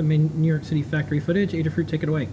some New York City factory footage. Adafruit, take it away.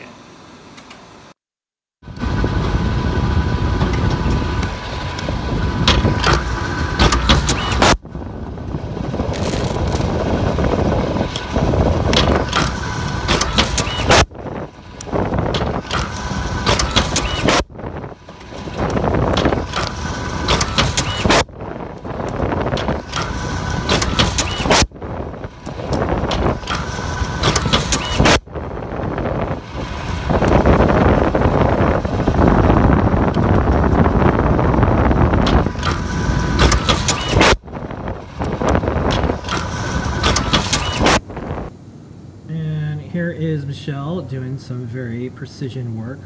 Okay. And here is Michelle doing some very precision work.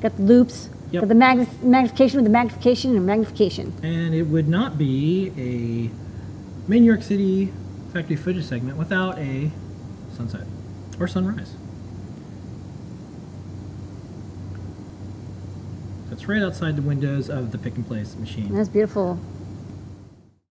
Got the loupes. Yep. Got the mag- magnification with the magnification and magnification. And it would not be a main New York City factory footage segment without a sunset or sunrise. That's right outside the windows of the pick and place machine. That's beautiful.